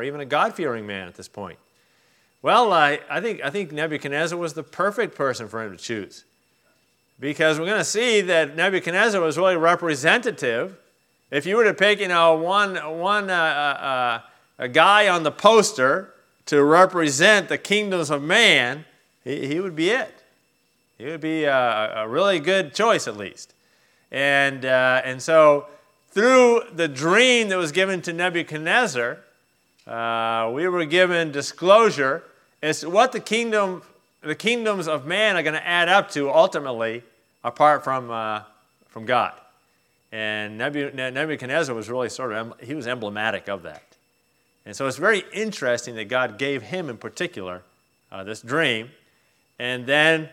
or even a God fearing man at this point. Well, I, I, think, I think Nebuchadnezzar was the perfect person for him to choose. Because we're going to see that Nebuchadnezzar was really representative. If you were to pick, you know, one, one uh, uh, uh a guy on the poster to represent the kingdoms of man, he, he would be it. He would be a, a really good choice, at least. And, uh, and so, through the dream that was given to Nebuchadnezzar, uh, we were given disclosure as to what the kingdom, the kingdoms of man are going to add up to ultimately, apart from, uh, from God. And Nebuchadnezzar was really sort of he was emblematic of that. And so it's very interesting that God gave him in particular uh, this dream, and then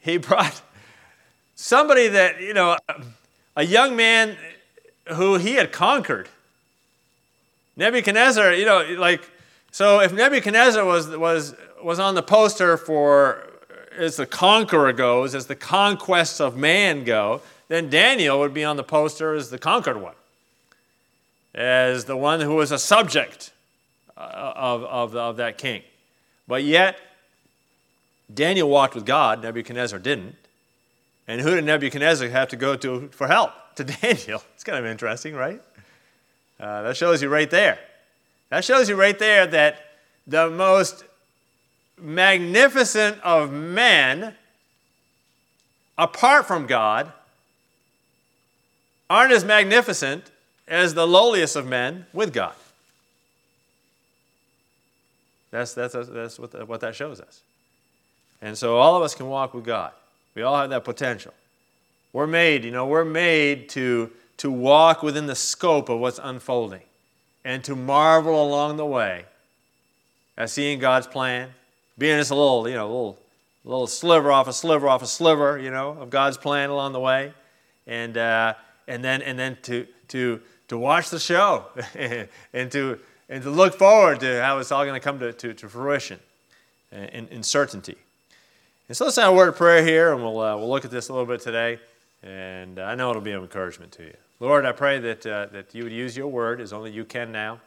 he brought somebody that you know, a young man who he had conquered. Nebuchadnezzar, you know, like so if Nebuchadnezzar was was was on the poster for as the conqueror goes, as the conquests of man go, then Daniel would be on the poster as the conquered one, as the one who was a subject uh, of, of, of that king. But yet, Daniel walked with God, Nebuchadnezzar didn't. And who did Nebuchadnezzar have to go to for help? To Daniel. It's kind of interesting, right? Uh, that shows you right there. That shows you right there that the most magnificent of men, apart from God, aren't as magnificent as the lowliest of men with God. That's, that's, that's what, what that shows us. And so all of us can walk with God. We all have that potential. We're made, you know, we're made to, to walk within the scope of what's unfolding and to marvel along the way at seeing God's plan, being just a little, you know, a little, little sliver off a sliver off a sliver, you know, of God's plan along the way. And, uh, and then, and then to, to, to watch the show and, to, and to look forward to how it's all going to come to, to, to fruition in, in certainty. And so let's have a word of prayer here, and we'll, uh, we'll look at this a little bit today. And I know it'll be an encouragement to you. Lord, I pray that, uh, that you would use your word as only you can now.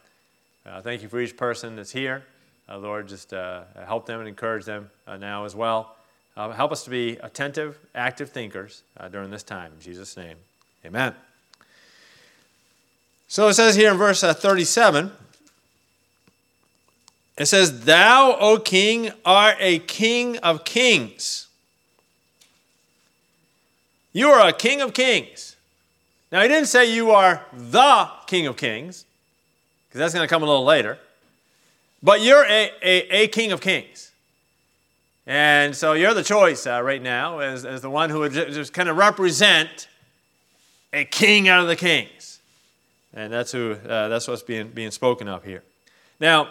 Uh, thank you for each person that's here. Uh, Lord, just uh, help them and encourage them uh, now as well. help us to be attentive, active thinkers during this time. In Jesus' name, amen. So it says here in verse 37 it says, Thou, O king, art a king of kings. You are a king of kings. Now, he didn't say you are the king of kings, because that's going to come a little later. But you're a, a, a, king of kings. And so you're the choice uh, right now as, as the one who would just kind of represent a king out of the kings. And that's, who, uh, that's what's being, being spoken of here. Now,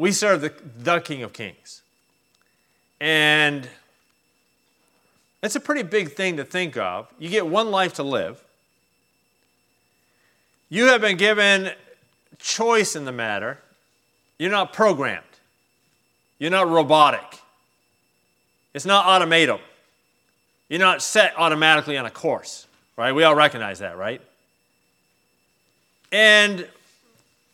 We serve the, the King of Kings. And it's a pretty big thing to think of. You get one life to live. You have been given choice in the matter. You're not programmed. You're not robotic. It's not automatum. You're not set automatically on a course, right? We all recognize that, right? And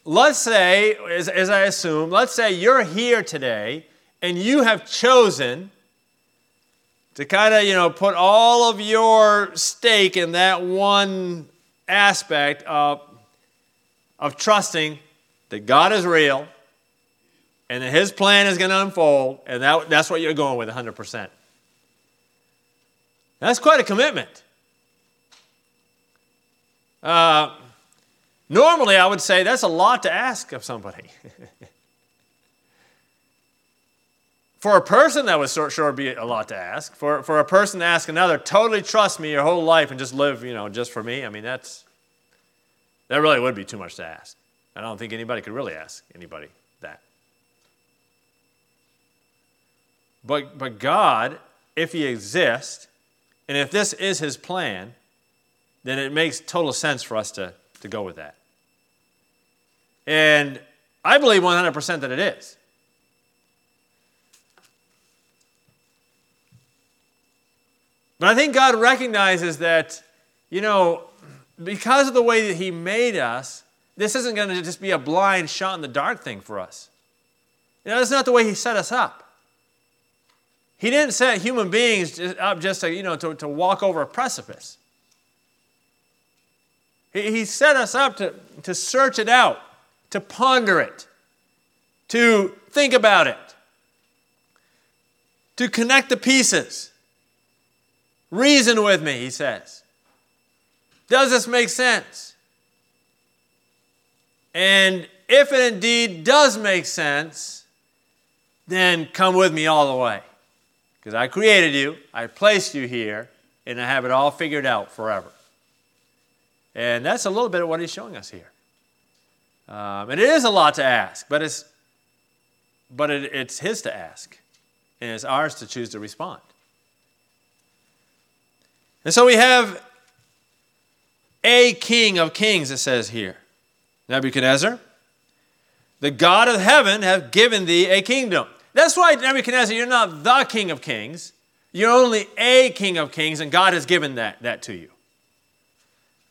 let's say, as, as I assume, let's say you're here today and you have chosen to kind of, you know, put all of your stake in that one aspect of, of trusting that God is real and that His plan is going to unfold, and that, that's what you're going with 100%. That's quite a commitment. Uh, Normally, I would say that's a lot to ask of somebody. for a person, that would sure be a lot to ask. For, for a person to ask another, totally trust me your whole life and just live, you know, just for me, I mean, that's, that really would be too much to ask. I don't think anybody could really ask anybody that. But, but God, if He exists, and if this is His plan, then it makes total sense for us to to go with that. And I believe 100% that it is. But I think God recognizes that, you know, because of the way that He made us, this isn't going to just be a blind shot in the dark thing for us. You know, that's not the way He set us up. He didn't set human beings up just to, you know, to, to walk over a precipice. He, he set us up to, to search it out, to ponder it, to think about it, to connect the pieces. Reason with me, he says. Does this make sense? And if it indeed does make sense, then come with me all the way. Because I created you, I placed you here, and I have it all figured out forever. And that's a little bit of what he's showing us here. Um, and it is a lot to ask, but it's, but it, it's his to ask, and it's ours to choose to respond. And so we have a king of kings, it says here Nebuchadnezzar. The God of heaven have given thee a kingdom. That's why, Nebuchadnezzar, you're not the king of kings. You're only a king of kings, and God has given that, that to you.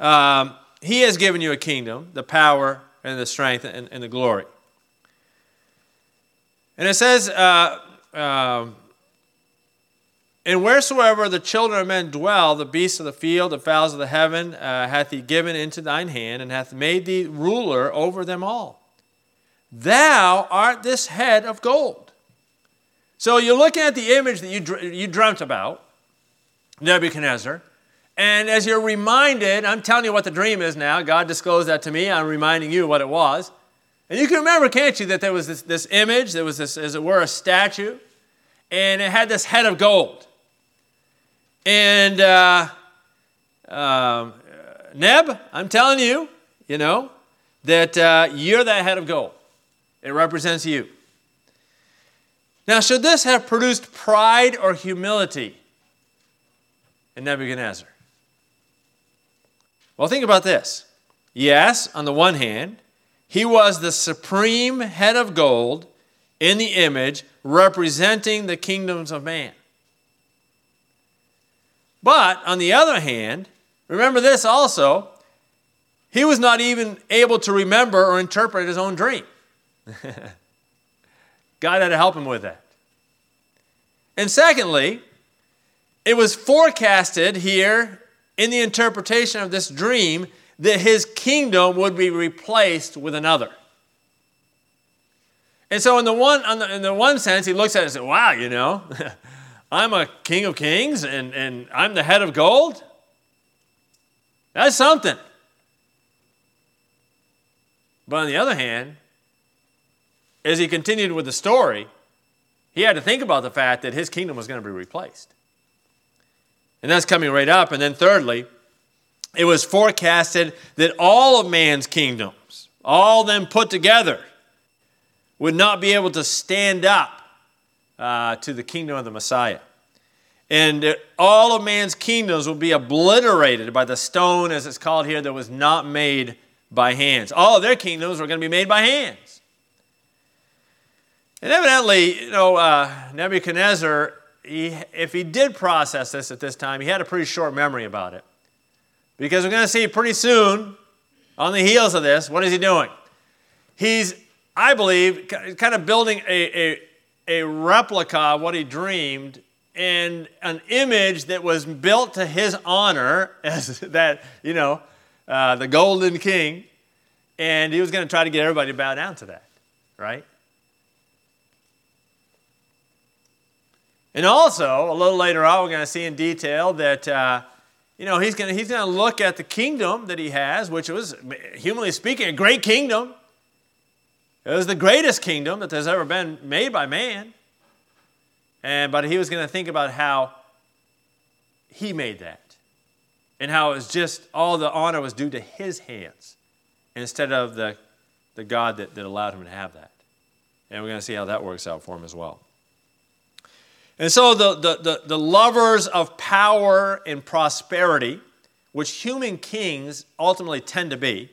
Um, he has given you a kingdom, the power and the strength and, and the glory. And it says, uh, um, and wheresoever the children of men dwell, the beasts of the field, the fowls of the heaven, uh, hath he given into thine hand, and hath made thee ruler over them all. Thou art this head of gold. So you're looking at the image that you, you dreamt about, Nebuchadnezzar, and as you're reminded, I'm telling you what the dream is now. God disclosed that to me. I'm reminding you what it was. And you can remember, can't you, that there was this, this image, there was this, as it were, a statue, and it had this head of gold. And uh, um, Neb, I'm telling you, you know, that uh, you're that head of gold. It represents you. Now, should this have produced pride or humility in Nebuchadnezzar? Well, think about this. Yes, on the one hand, he was the supreme head of gold in the image representing the kingdoms of man. But on the other hand, remember this also, he was not even able to remember or interpret his own dream. God had to help him with that. And secondly, it was forecasted here in the interpretation of this dream that his kingdom would be replaced with another. And so, in the one, in the one sense, he looks at it and says, Wow, you know, I'm a king of kings and, and I'm the head of gold. That's something. But on the other hand, as he continued with the story, he had to think about the fact that his kingdom was going to be replaced. And that's coming right up. And then, thirdly, it was forecasted that all of man's kingdoms, all of them put together, would not be able to stand up uh, to the kingdom of the Messiah. And all of man's kingdoms will be obliterated by the stone, as it's called here, that was not made by hands. All of their kingdoms were going to be made by hands. And evidently, you know, uh, Nebuchadnezzar he, if he did process this at this time, he had a pretty short memory about it. Because we're going to see pretty soon, on the heels of this, what is he doing? He's, I believe, kind of building a, a, a replica of what he dreamed and an image that was built to his honor as that, you know, uh, the golden king. And he was going to try to get everybody to bow down to that, right? And also, a little later on, we're going to see in detail that, uh, you know, he's going he's going to look at the kingdom that he has, which was, humanly speaking, a great kingdom. It was the greatest kingdom that has ever been made by man. And, but he was going to think about how he made that and how it was just all the honor was due to his hands instead of the, the God that, that allowed him to have that. And we're going to see how that works out for him as well. And so the, the, the, the, lovers of power and prosperity, which human kings ultimately tend to be,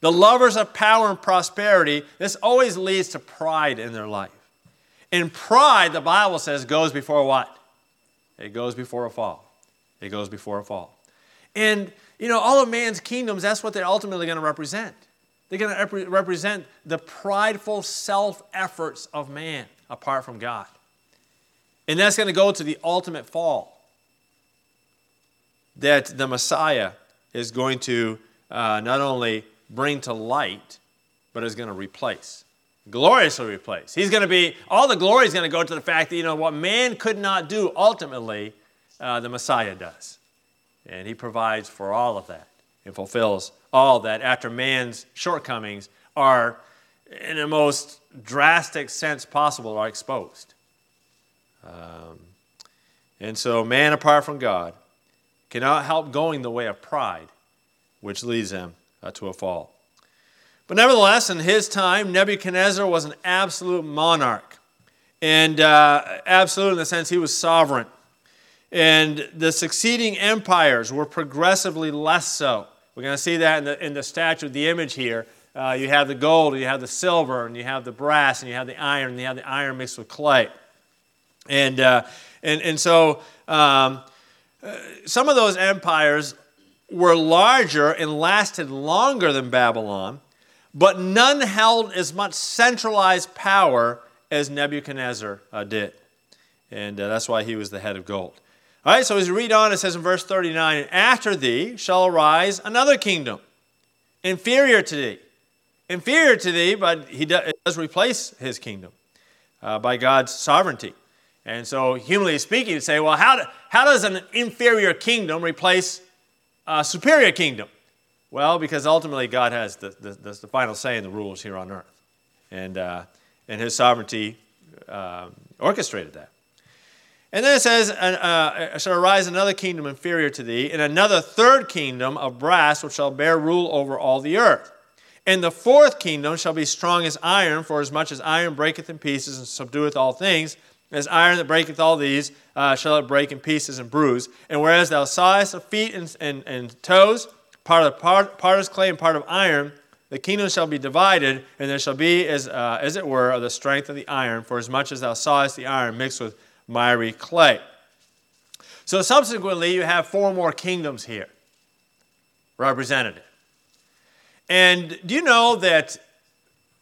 the lovers of power and prosperity, this always leads to pride in their life. And pride, the Bible says, goes before what? It goes before a fall. It goes before a fall. And, you know, all of man's kingdoms, that's what they're ultimately going to represent. They're going to represent the prideful self efforts of man apart from God. And that's going to go to the ultimate fall that the Messiah is going to uh, not only bring to light, but is going to replace. Gloriously replace. He's going to be, all the glory is going to go to the fact that, you know, what man could not do, ultimately, uh, the Messiah does. And he provides for all of that and fulfills all that after man's shortcomings are, in the most drastic sense possible, are exposed. Um, and so, man apart from God cannot help going the way of pride, which leads them uh, to a fall. But nevertheless, in his time, Nebuchadnezzar was an absolute monarch. And uh, absolute in the sense he was sovereign. And the succeeding empires were progressively less so. We're going to see that in the, in the statue, the image here. Uh, you have the gold, you have the silver, and you have the brass, and you have the iron, and you have the iron mixed with clay. And, uh, and, and so um, uh, some of those empires were larger and lasted longer than Babylon, but none held as much centralized power as Nebuchadnezzar uh, did. And uh, that's why he was the head of gold. All right, so as you read on, it says in verse 39 After thee shall arise another kingdom, inferior to thee. Inferior to thee, but he does replace his kingdom uh, by God's sovereignty. And so, humanly speaking, you say, well, how, do, how does an inferior kingdom replace a superior kingdom? Well, because ultimately God has the, the, the, the final say in the rules here on earth. And, uh, and his sovereignty uh, orchestrated that. And then it says, uh, shall arise another kingdom inferior to thee, and another third kingdom of brass, which shall bear rule over all the earth. And the fourth kingdom shall be strong as iron, for as much as iron breaketh in pieces and subdueth all things, as iron that breaketh all these uh, shall it break in pieces and bruise. And whereas thou sawest of feet and, and, and toes, part of part, part is clay and part of iron, the kingdom shall be divided, and there shall be, as, uh, as it were, of the strength of the iron, for as much as thou sawest the iron mixed with miry clay. So subsequently, you have four more kingdoms here represented. And do you know that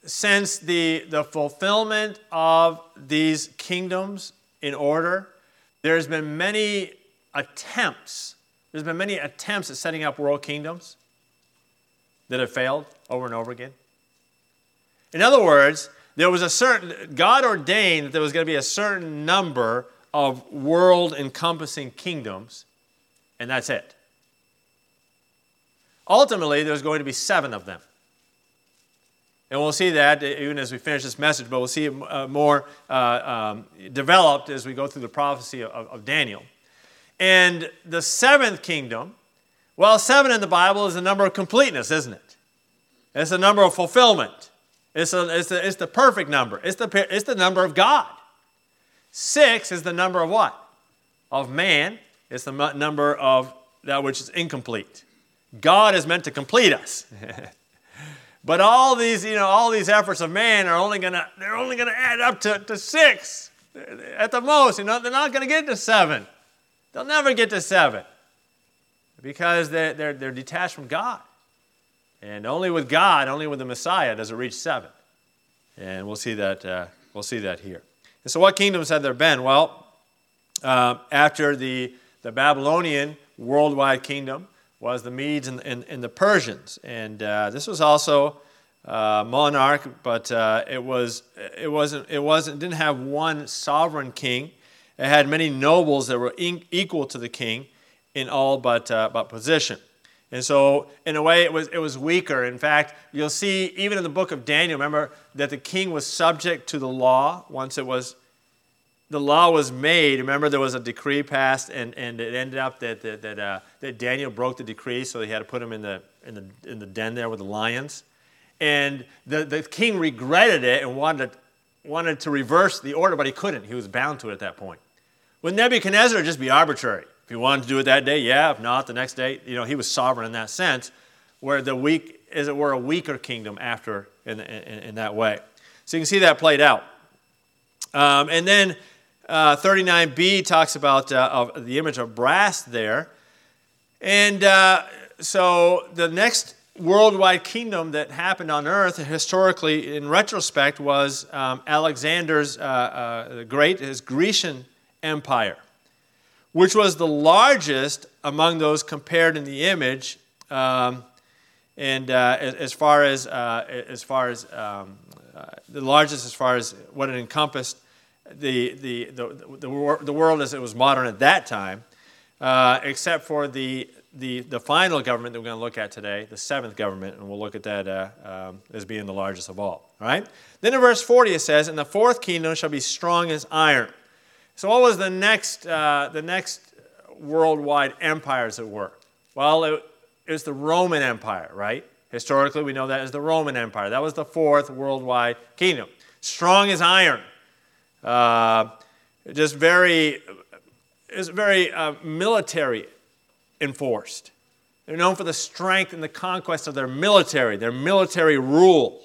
since the, the fulfillment of these kingdoms in order, there's been many attempts, there's been many attempts at setting up world kingdoms that have failed over and over again. In other words, there was a certain, God ordained that there was going to be a certain number of world encompassing kingdoms, and that's it. Ultimately, there's going to be seven of them. And we'll see that even as we finish this message, but we'll see it uh, more uh, um, developed as we go through the prophecy of, of Daniel. And the seventh kingdom, well, seven in the Bible is the number of completeness, isn't it? It's the number of fulfillment. It's, a, it's, a, it's the perfect number. It's the, it's the number of God. Six is the number of what? Of man. It's the number of that which is incomplete. God is meant to complete us. but all these, you know, all these efforts of man are only gonna, they're only gonna add up to, to six at the most. You know, they're not gonna get to seven. They'll never get to seven because they're, they're, they're detached from God. And only with God, only with the Messiah, does it reach seven. And we'll see that, uh, we'll see that here. And so, what kingdoms had there been? Well, uh, after the, the Babylonian worldwide kingdom was the Medes and, and, and the Persians. And uh, this was also uh, monarch, but uh, it, was, it, wasn't, it wasn't, didn't have one sovereign king. It had many nobles that were in, equal to the king in all but, uh, but position. And so, in a way, it was, it was weaker. In fact, you'll see even in the book of Daniel, remember that the king was subject to the law once it was, the law was made. Remember, there was a decree passed, and, and it ended up that, that, that, uh, that Daniel broke the decree, so he had to put him in the, in the, in the den there with the lions. And the, the king regretted it and wanted, wanted to reverse the order, but he couldn't. He was bound to it at that point. With Nebuchadnezzar, just be arbitrary. If he wanted to do it that day, yeah. If not, the next day, you know, he was sovereign in that sense, where the weak, as it were, a weaker kingdom after in, in, in that way. So you can see that played out. Um, and then uh, 39b talks about uh, the image of brass there. And uh, so the next worldwide kingdom that happened on earth historically, in retrospect, was um, Alexander's uh, uh, great, his Grecian empire, which was the largest among those compared in the image. Um, and uh, as far as, uh, as, far as um, uh, the largest, as far as what it encompassed, the, the, the, the, world as it was modern at that time, uh, except for the the, the final government that we're going to look at today, the seventh government, and we'll look at that uh, um, as being the largest of all. All right? Then in verse 40 it says, And the fourth kingdom shall be strong as iron. So what was the next, uh, the next worldwide empire, as it were? Well, it, it was the Roman Empire, right? Historically, we know that as the Roman Empire. That was the fourth worldwide kingdom. Strong as iron. Uh, just very, it's very uh, military enforced. They're known for the strength and the conquest of their military, their military rule,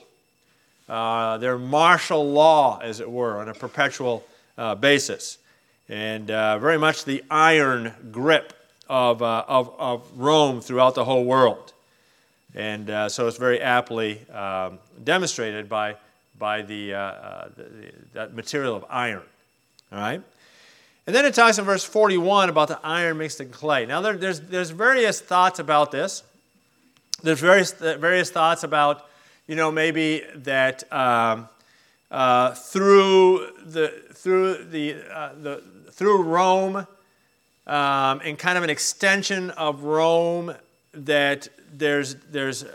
uh, their martial law, as it were, on a perpetual uh, basis. And uh, very much the iron grip of, uh, of, of, Rome throughout the whole world. And uh, so it's very aptly um, demonstrated by, by the, uh, the, the, that material of iron. All right? And then it talks in verse 41 about the iron mixed in clay. Now, there, there's, there's various thoughts about this. There's various, various thoughts about, you know, maybe that um, uh, through, the, through, the, uh, the, through Rome um, and kind of an extension of Rome, that there's, there's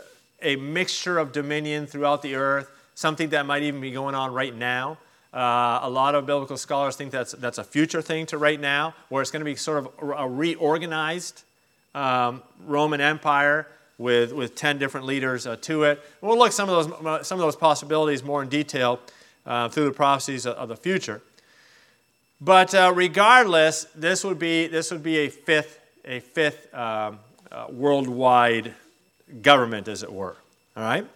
a mixture of dominion throughout the earth, something that might even be going on right now. Uh, a lot of biblical scholars think that's, that's a future thing to right now, where it's going to be sort of a reorganized um, Roman Empire with, with 10 different leaders uh, to it. And we'll look at some of those, some of those possibilities more in detail uh, through the prophecies of, of, the future. But uh, regardless, this would be, this would be a fifth, a fifth um, uh, worldwide government, as it were. All right?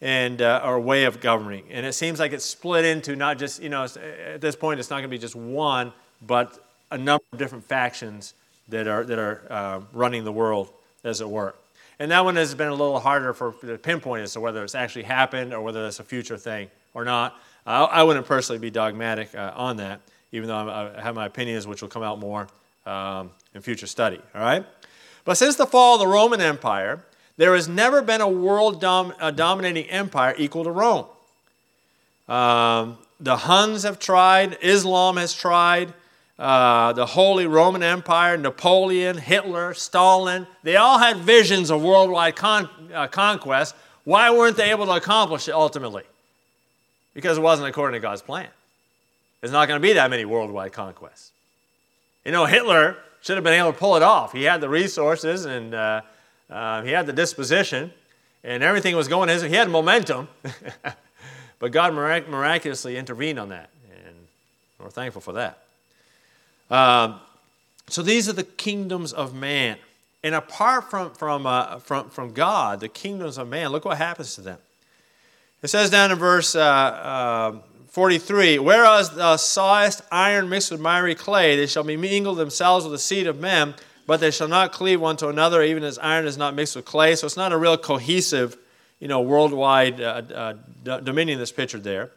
And uh, our way of governing. And it seems like it's split into not just, you know, at this point, it's not going to be just one, but a number of different factions that are, that are uh, running the world, as it were. And that one has been a little harder for to pinpoint as to whether it's actually happened or whether it's a future thing or not. Uh, I wouldn't personally be dogmatic uh, on that, even though i have my opinions, which will come out more um, in future study. All right? But since the fall of the Roman Empire, there has never been a world dom- a dominating empire equal to Rome. Um, the Huns have tried, Islam has tried, uh, the Holy Roman Empire, Napoleon, Hitler, Stalin, they all had visions of worldwide con- uh, conquest. Why weren't they able to accomplish it ultimately? Because it wasn't according to God's plan. There's not going to be that many worldwide conquests. You know, Hitler should have been able to pull it off. He had the resources and uh, uh, he had the disposition, and everything was going his. He had momentum, but God mirac- miraculously intervened on that, and we're thankful for that. Um, so these are the kingdoms of man, and apart from from uh, from from God, the kingdoms of man. Look what happens to them. It says down in verse. Uh, uh 43 Whereas thou sawest iron mixed with miry clay, they shall be mingled themselves with the seed of men, but they shall not cleave one to another, even as iron is not mixed with clay. So it's not a real cohesive, you know, worldwide uh, uh, dominion that's pictured there.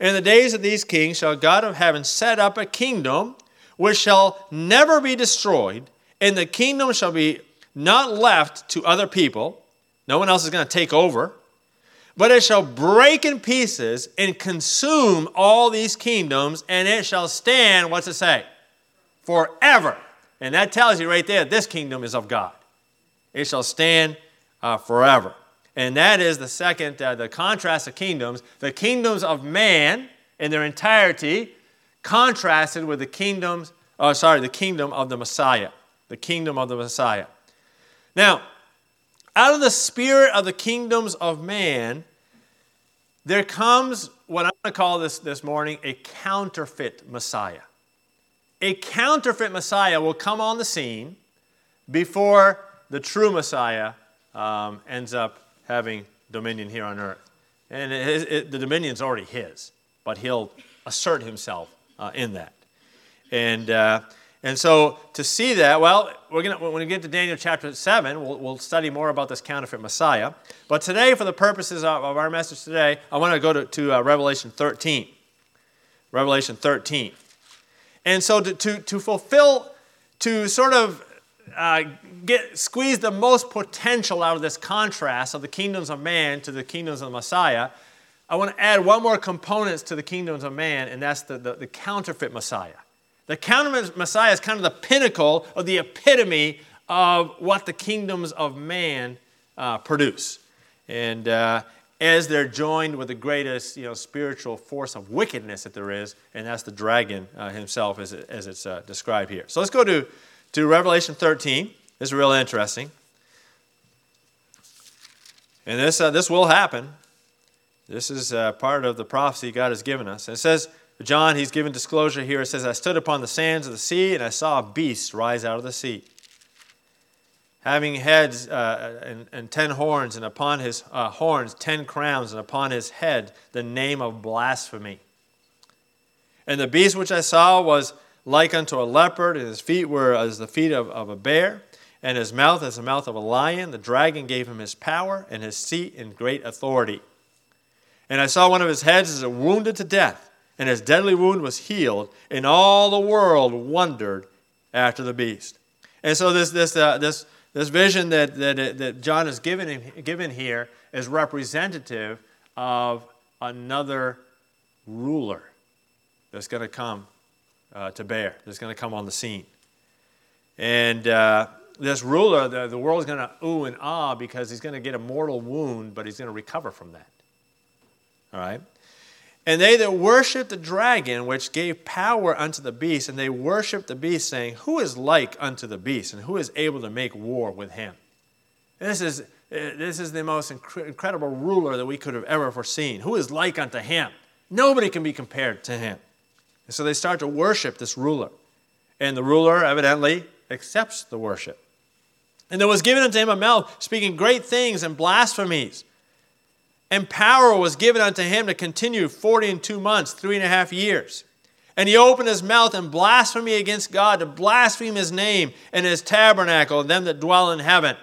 In the days of these kings shall God of heaven set up a kingdom which shall never be destroyed, and the kingdom shall be not left to other people. No one else is going to take over. But it shall break in pieces and consume all these kingdoms, and it shall stand, what's it say? Forever. And that tells you right there, this kingdom is of God. It shall stand uh, forever. And that is the second, uh, the contrast of kingdoms. The kingdoms of man in their entirety contrasted with the kingdoms, oh, sorry, the kingdom of the Messiah. The kingdom of the Messiah. Now, out of the spirit of the kingdoms of man, there comes what I'm going to call this this morning a counterfeit Messiah a counterfeit Messiah will come on the scene before the true Messiah um, ends up having dominion here on earth. And it, it, the dominion's already his, but he'll assert himself uh, in that. And, uh, and so to see that, well, we're gonna, when we get to Daniel chapter 7, we'll, we'll study more about this counterfeit Messiah. But today, for the purposes of, of our message today, I want to go to, to uh, Revelation 13. Revelation 13. And so to, to, to fulfill, to sort of uh, get, squeeze the most potential out of this contrast of the kingdoms of man to the kingdoms of the Messiah, I want to add one more component to the kingdoms of man, and that's the, the, the counterfeit Messiah. The counterfeit Messiah is kind of the pinnacle or the epitome of what the kingdoms of man uh, produce. And uh, as they're joined with the greatest you know, spiritual force of wickedness that there is, and that's the dragon uh, himself as, it, as it's uh, described here. So let's go to, to Revelation 13. This is real interesting. And this, uh, this will happen. This is uh, part of the prophecy God has given us. It says, John, he's given disclosure here. It says, I stood upon the sands of the sea, and I saw a beast rise out of the sea, having heads uh, and, and, ten horns, and upon his uh, horns ten crowns, and upon his head the name of blasphemy. And the beast which I saw was like unto a leopard, and his feet were as the feet of, of a bear, and his mouth as the mouth of a lion. The dragon gave him his power, and his seat in great authority. And I saw one of his heads as a wounded to death and his deadly wound was healed, and all the world wondered after the beast. And so this, this, uh, this, this vision that, that, that John is given, given here is representative of another ruler that's going to come uh, to bear, that's going to come on the scene. And uh, this ruler, the, the world is going to ooh and ah because he's going to get a mortal wound, but he's going to recover from that. All right? And they that worship the dragon, which gave power unto the beast, and they worship the beast, saying, Who is like unto the beast, and who is able to make war with him? this is, this is the most incredible ruler that we could have ever foreseen. Who is like unto him? Nobody can be compared to him. And so they start to worship this ruler. And the ruler evidently accepts the worship. And there was given unto him a mouth speaking great things and blasphemies. And power was given unto him to continue forty and two months, three and a half years. And he opened his mouth in blasphemy against God, to blaspheme his name and his tabernacle, and them that dwell in heaven.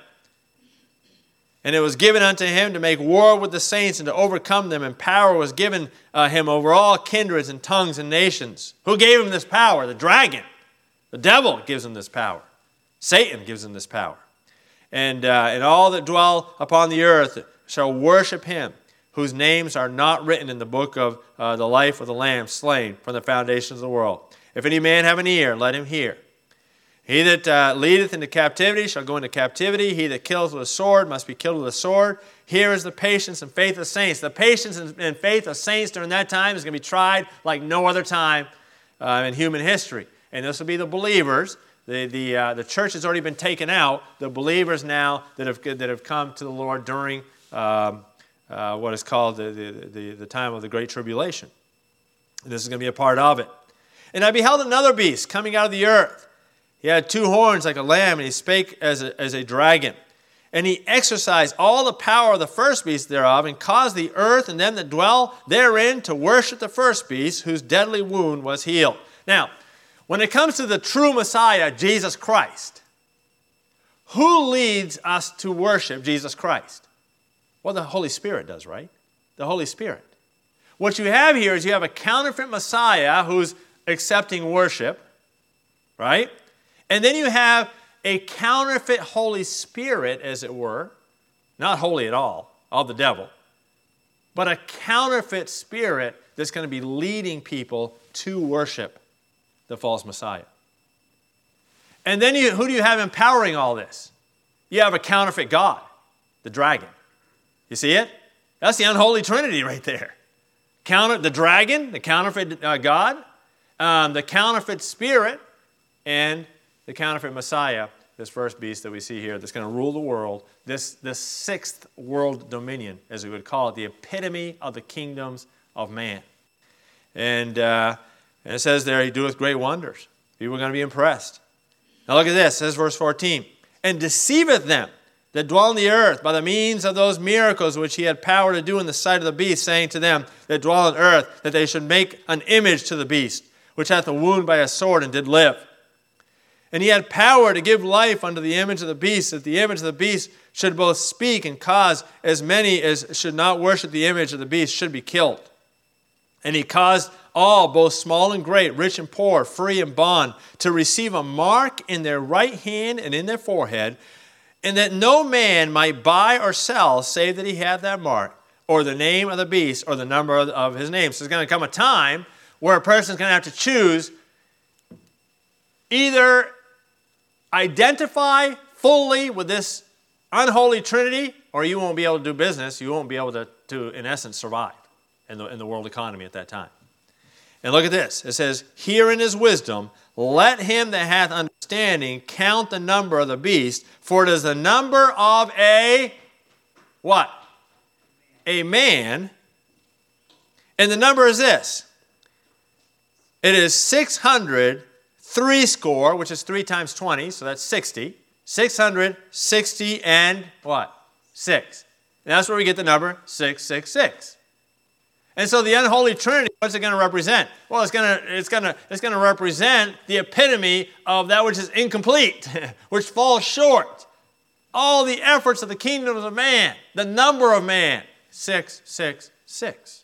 And it was given unto him to make war with the saints and to overcome them, and power was given uh, him over all kindreds and tongues and nations. Who gave him this power? The dragon. The devil gives him this power. Satan gives him this power. And, uh, and all that dwell upon the earth shall worship him, whose names are not written in the book of uh, the life of the Lamb slain from the foundations of the world. If any man have an ear, let him hear. He that uh, leadeth into captivity shall go into captivity. He that kills with a sword must be killed with a sword. Here is the patience and faith of saints. The patience and faith of saints during that time is going to be tried like no other time uh, in human history. And this will be the believers. The, the, uh, the church has already been taken out. The believers now that have, that have come to the Lord during um, uh, what is called the, the, the, the time of the Great Tribulation. This is going to be a part of it. And I beheld another beast coming out of the earth. He had two horns like a lamb, and he spake as a, as a dragon. And he exercised all the power of the first beast thereof, and caused the earth and them that dwell therein to worship the first beast, whose deadly wound was healed. Now, when it comes to the true Messiah, Jesus Christ, who leads us to worship Jesus Christ? Well, the Holy Spirit does, right? The Holy Spirit. What you have here is you have a counterfeit Messiah who's accepting worship, right? And then you have a counterfeit Holy Spirit, as it were, not holy at all, of the devil, but a counterfeit spirit that's going to be leading people to worship the false Messiah. And then you, who do you have empowering all this? You have a counterfeit God, the dragon. You see it? That's the unholy trinity right there. Counter, the dragon, the counterfeit uh, God, um, the counterfeit spirit, and the counterfeit Messiah, this first beast that we see here that's going to rule the world, this, this sixth world dominion, as we would call it, the epitome of the kingdoms of man. And, uh, and it says there, he doeth great wonders. People are going to be impressed. Now look at this, says verse 14, and deceiveth them that dwell on the earth by the means of those miracles which he had power to do in the sight of the beast, saying to them that dwell on earth that they should make an image to the beast, which hath a wound by a sword and did live. And he had power to give life unto the image of the beast, that the image of the beast should both speak and cause as many as should not worship the image of the beast should be killed. And he caused all, both small and great, rich and poor, free and bond, to receive a mark in their right hand and in their forehead, and that no man might buy or sell save that he had that mark, or the name of the beast, or the number of his name. So there's going to come a time where a person's going to have to choose either identify fully with this unholy trinity, or you won't be able to do business. You won't be able to, to in essence, survive in the, in the world economy at that time. And look at this. It says, Here in his wisdom, let him that hath understanding count the number of the beast, for it is the number of a what? A man. And the number is this. It is 600 three score, which is three times 20, so that's 60. 660 and what? Six. And that's where we get the number 666. And so the unholy trinity, what's it going to represent? Well, it's going to, it's going to, it's going to represent the epitome of that which is incomplete, which falls short. All the efforts of the kingdoms of man, the number of man, 666.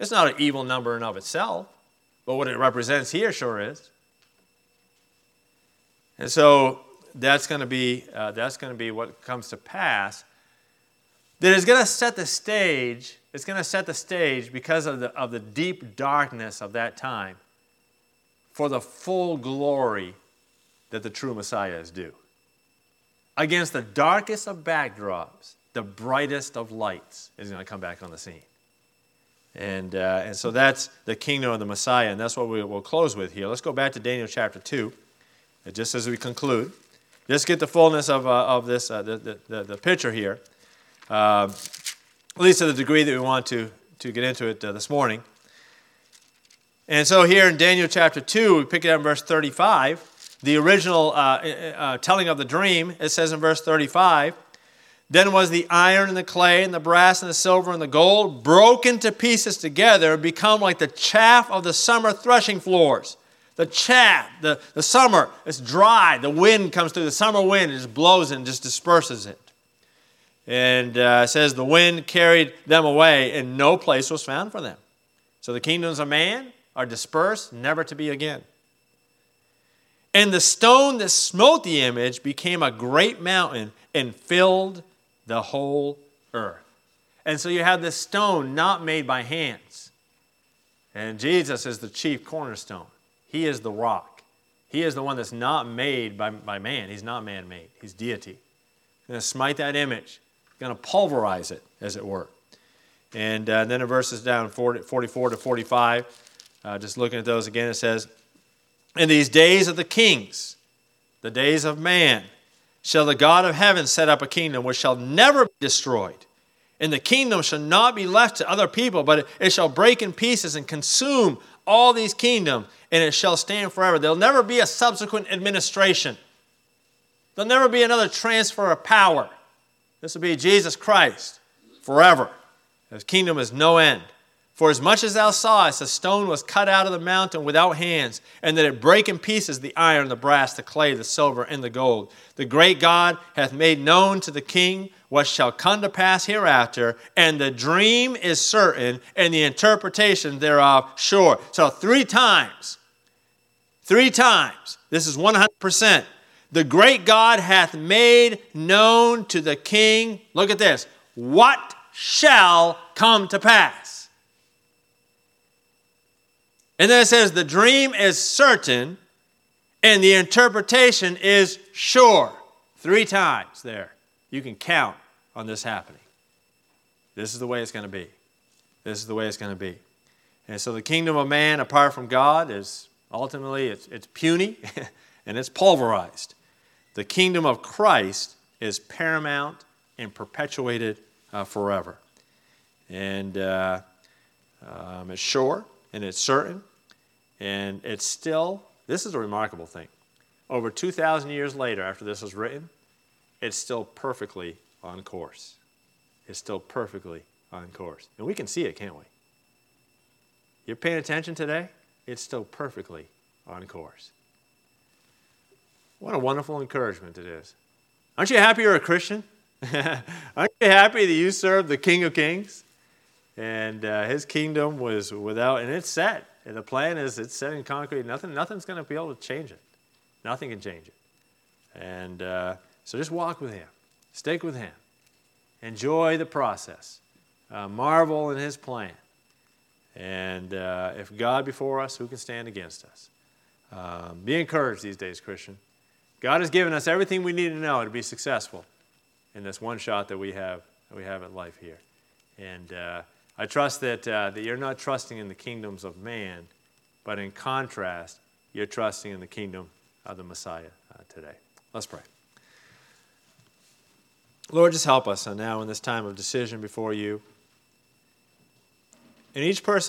It's not an evil number in of itself, but what it represents here sure is. And so that's going to be uh, that's going to be what comes to pass. That is going to set the stage. It's going to set the stage because of the of the deep darkness of that time for the full glory that the true Messiah is due. Against the darkest of backdrops, the brightest of lights is going to come back on the scene. And, uh, and so that's the kingdom of the Messiah, and that's what we will close with here. Let's go back to Daniel chapter 2 just as we conclude, just get the fullness of, uh, of this, uh, the, the, the, picture here, uh, at least to the degree that we want to, to get into it uh, this morning. And so here in Daniel chapter 2, we pick it up in verse 35. The original uh, uh, telling of the dream, it says in verse 35, then was the iron and the clay and the brass and the silver and the gold broken to pieces together, become like the chaff of the summer threshing floors the chaff, the, the summer, it's dry. The wind comes through, the summer wind it just blows and just disperses it. And uh, says the wind carried them away, and no place was found for them. So the kingdoms of man are dispersed, never to be again. And the stone that smote the image became a great mountain and filled the whole earth. And so you have this stone not made by hands. And Jesus is the chief cornerstone. He is the rock. He is the one that's not made by, by man. He's not man made, he's deity. To smite that image, going to pulverize it, as it were. And uh, then in verses down 40, 44 to 45, uh, just looking at those again, it says, In these days of the kings, the days of man, shall the God of heaven set up a kingdom which shall never be destroyed. And the kingdom shall not be left to other people, but it shall break in pieces and consume all these kingdoms, and it shall stand forever. There'll never be a subsequent administration. There'll never be another transfer of power. This will be Jesus Christ forever. His kingdom is no end. For as much as thou sawest, a stone was cut out of the mountain without hands, and that it break in pieces the iron, the brass, the clay, the silver, and the gold. The great God hath made known to the king what shall come to pass hereafter, and the dream is certain, and the interpretation thereof sure. So, three times, three times, this is 100%. The great God hath made known to the king, look at this, what shall come to pass. And then it says the dream is certain and the interpretation is sure. Three times there. You can count on this happening. This is the way it's going to be. This is the way it's going to be. And so the kingdom of man apart from God is ultimately it's, it's puny and it's pulverized. The kingdom of Christ is paramount and perpetuated uh, forever. And uh, um, it's sure and it's certain, and it's still, this is a remarkable thing. Over 2,000 years later, after this was written, it's still perfectly on course. It's still perfectly on course. And we can see it, can't we? You're paying attention today? It's still perfectly on course. What a wonderful encouragement it is. Aren't you happy you're a Christian? Aren't you happy that you serve the King of Kings? And uh, his kingdom was without, and it's set. And the plan is it's set in concrete. Nothing, nothing's going to be able to change it. Nothing can change it. And uh, so just walk with him, stick with him, enjoy the process, uh, marvel in his plan. And uh, if God before us, who can stand against us? Um, be encouraged these days, Christian. God has given us everything we need to know to be successful in this one shot that we have that we have at life here. And uh, I trust that, uh, that you're not trusting in the kingdoms of man, but in contrast, you're trusting in the kingdom of the Messiah uh, today. Let's pray. Lord, just help us now in this time of decision before you. And each person